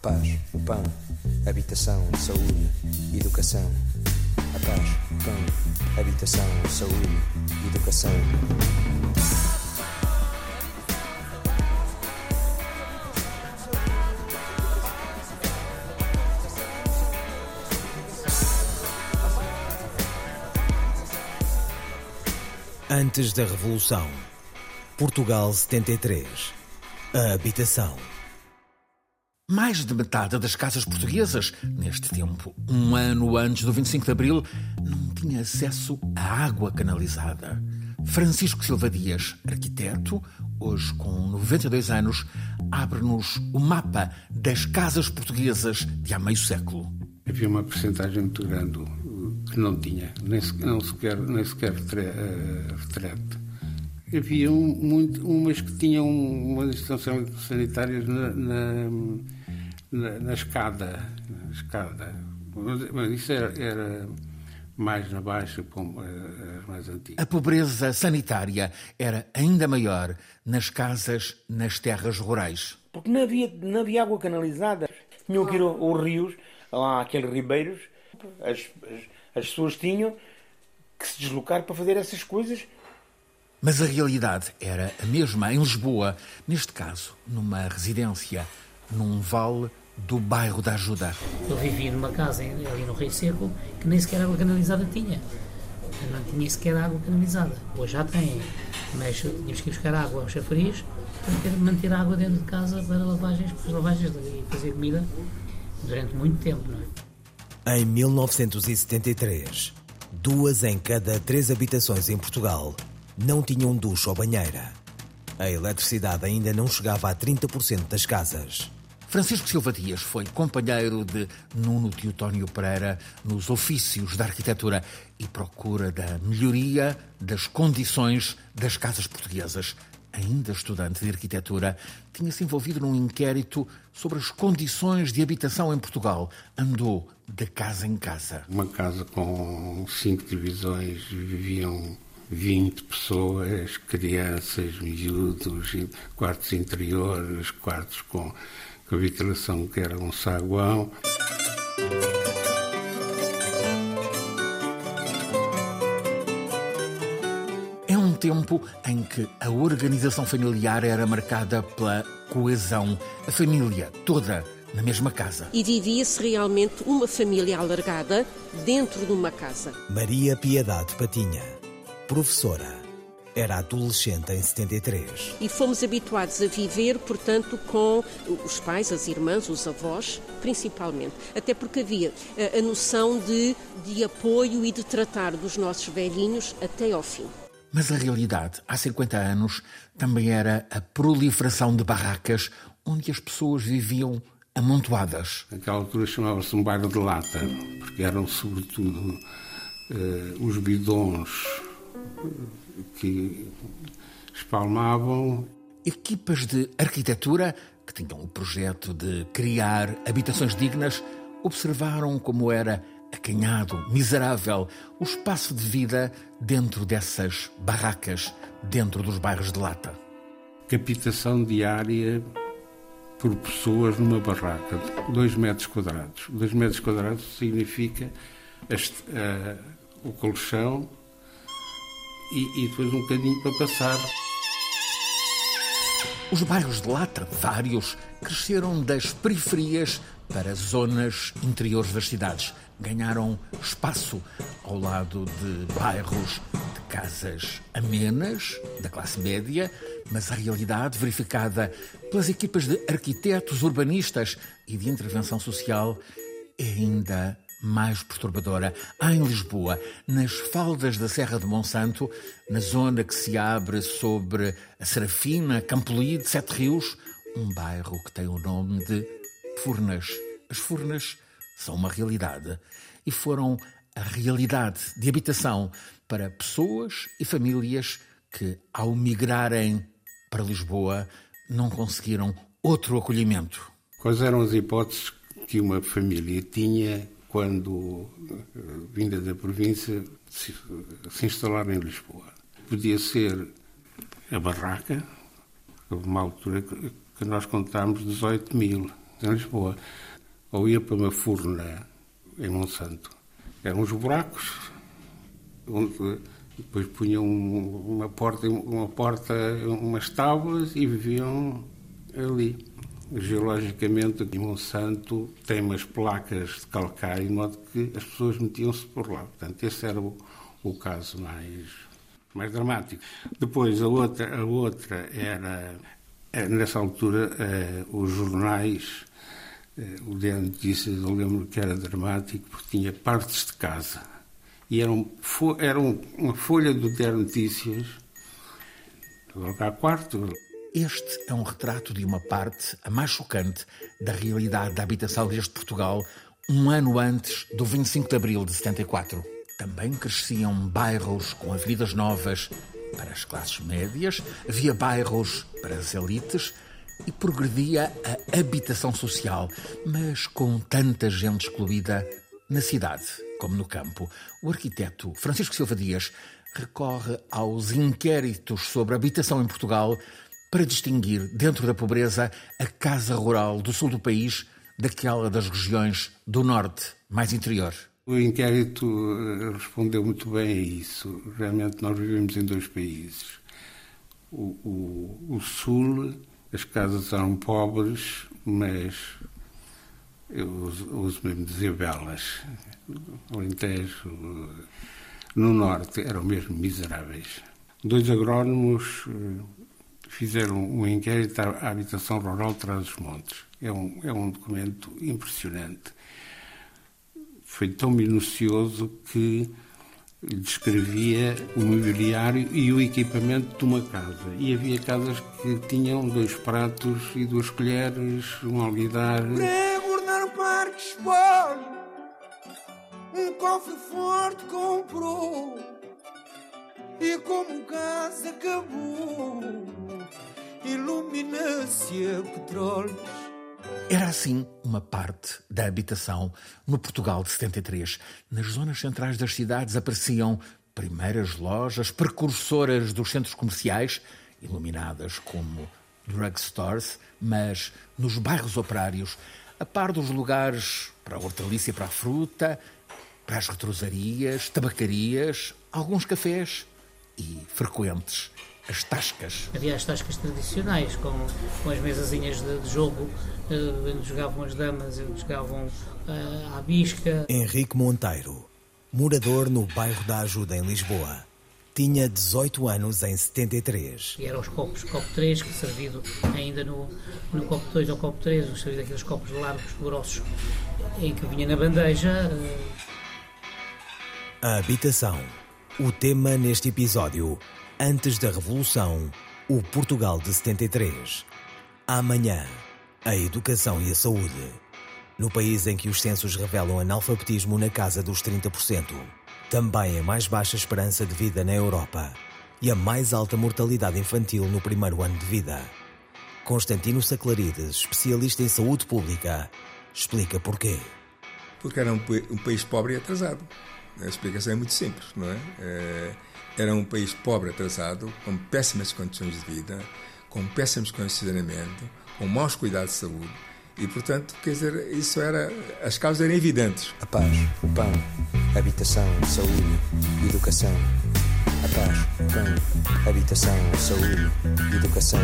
Paz, o pão, habitação, saúde, educação. A paz, o pão, habitação, saúde, educação. Antes da Revolução. Portugal 73. A habitação. Mais de metade das casas portuguesas, neste tempo, um ano antes do 25 de Abril, não tinha acesso à água canalizada. Francisco Silva Dias, arquiteto, hoje com 92 anos, abre-nos o mapa das casas portuguesas de há meio século. Havia uma porcentagem muito grande que não tinha, nem sequer, não sequer, nem sequer retrete. Havia um, muito, umas que tinham uma instalação sanitárias na, na, na, na escada, na escada. Mas isso era, era mais na baixa, as mais antigas. A pobreza sanitária era ainda maior nas casas, nas terras rurais. Porque não havia, não havia água canalizada. Tinham que ir aos rios, lá aqueles ribeiros, as, as, as pessoas tinham que se deslocar para fazer essas coisas. Mas a realidade era a mesma em Lisboa, neste caso, numa residência, num vale do bairro da Ajuda. Eu vivia numa casa ali no Rio Seco que nem sequer água canalizada tinha. Eu não tinha sequer água canalizada. Hoje já tem, mas tínhamos que ir buscar água aos chafariz para manter a água dentro de casa para lavagens, para lavagens e fazer comida durante muito tempo, não é? Em 1973, duas em cada três habitações em Portugal não tinham duche ou banheira. A eletricidade ainda não chegava a 30% das casas. Francisco Silva Dias foi companheiro de Nuno Teotónio Pereira nos ofícios da arquitetura e procura da melhoria das condições das casas portuguesas. Ainda estudante de arquitetura, tinha-se envolvido num inquérito sobre as condições de habitação em Portugal. Andou de casa em casa. Uma casa com cinco divisões, viviam 20 pessoas, crianças, miúdos, quartos interiores, quartos com, com a ventilação que era um saguão. É um tempo em que a organização familiar era marcada pela coesão, a família toda na mesma casa. E vivia-se realmente uma família alargada dentro de uma casa. Maria Piedade Patinha professora. Era adolescente em 73. E fomos habituados a viver, portanto, com os pais, as irmãs, os avós, principalmente. Até porque havia a, a noção de, de apoio e de tratar dos nossos velhinhos até ao fim. Mas a realidade, há 50 anos, também era a proliferação de barracas onde as pessoas viviam amontoadas. Naquela altura chamava-se um bairro de lata, porque eram sobretudo eh, os bidons que espalmavam. Equipas de arquitetura que tinham o projeto de criar habitações dignas observaram como era acanhado, miserável, o espaço de vida dentro dessas barracas, dentro dos bairros de lata. Capitação diária por pessoas numa barraca, dois metros quadrados. Dois metros quadrados significa este, uh, o colchão, e, e depois um bocadinho para passar. Os bairros de lata, vários, cresceram das periferias para zonas interiores das cidades. Ganharam espaço ao lado de bairros de casas amenas, da classe média, mas a realidade verificada pelas equipas de arquitetos, urbanistas e de intervenção social é ainda mais perturbadora. Há em Lisboa, nas faldas da Serra de Monsanto, na zona que se abre sobre a Serafina, Campolide, Sete Rios, um bairro que tem o nome de Furnas. As Furnas são uma realidade e foram a realidade de habitação para pessoas e famílias que, ao migrarem para Lisboa, não conseguiram outro acolhimento. Quais eram as hipóteses que uma família tinha quando, eh, vinda da província, se, se instalar em Lisboa. Podia ser a barraca, uma altura que nós contámos 18 mil. em Lisboa. Ou ia para uma furna em Monsanto. Eram uns buracos, onde depois punham uma porta, uma porta, umas tábuas e viviam ali. Geologicamente, em Monsanto tem umas placas de calcário, de modo que as pessoas metiam-se por lá. Portanto, esse era o, o caso mais, mais dramático. Depois, a outra, a outra era, eh, nessa altura, eh, os jornais, eh, o Dia Notícias, eu lembro que era dramático, porque tinha partes de casa. E era, um, era um, uma folha do Dia Notícias, agora há quarto, este é um retrato de uma parte, a mais chocante, da realidade da habitação deste Portugal, um ano antes do 25 de abril de 74. Também cresciam bairros com avenidas novas para as classes médias, havia bairros para as elites e progredia a habitação social, mas com tanta gente excluída na cidade como no campo. O arquiteto Francisco Silva Dias recorre aos inquéritos sobre habitação em Portugal para distinguir, dentro da pobreza, a casa rural do sul do país daquela das regiões do norte, mais interior. O inquérito eh, respondeu muito bem a isso. Realmente, nós vivemos em dois países. O, o, o sul, as casas eram pobres, mas eu uso, uso mesmo dizer belas. Alentejo, no norte, eram mesmo miseráveis. Dois agrónomos eh, fizeram um inquérito à habitação rural de Trás-os-Montes. É um, é um documento impressionante. Foi tão minucioso que descrevia o mobiliário e o equipamento de uma casa. E havia casas que tinham dois pratos e duas colheres, um alguidar. Para parque espólio, um cofre forte comprou e como casa acabou. Era assim uma parte da habitação no Portugal de 73. Nas zonas centrais das cidades apareciam primeiras lojas precursoras dos centros comerciais, iluminadas como drugstores, mas nos bairros operários, a par dos lugares para a hortaliça e para a fruta, para as retrosarias, tabacarias, alguns cafés e frequentes as tascas. Havia as tascas tradicionais, com, com as mesazinhas de, de jogo, uh, onde jogavam as damas, onde jogavam uh, a bisca. Henrique Monteiro, morador no bairro da Ajuda, em Lisboa. Tinha 18 anos em 73. E eram os copos, copo 3, que servido ainda no, no copo 2 ou copo 3, servido aqueles copos largos, grossos, em que vinha na bandeja. Uh... A habitação. O tema neste episódio Antes da Revolução, o Portugal de 73. Amanhã, a educação e a saúde. No país em que os censos revelam analfabetismo na casa dos 30%. Também a mais baixa esperança de vida na Europa. E a mais alta mortalidade infantil no primeiro ano de vida. Constantino Saclarides, especialista em saúde pública, explica porquê. Porque era um, um país pobre e atrasado. A explicação é muito simples, não é? é era um país pobre, atrasado, com péssimas condições de vida, com péssimos condições de com maus cuidados de saúde. E, portanto, quer dizer, isso era. As causas eram evidentes. A paz, o pão, a habitação, a saúde, a educação. A paz, o pão, a habitação, saúde, educação.